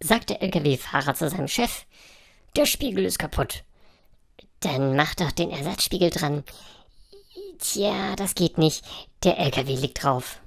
sagt der LKW-Fahrer zu seinem Chef. Der Spiegel ist kaputt. Dann mach doch den Ersatzspiegel dran. Tja, das geht nicht. Der LKW liegt drauf.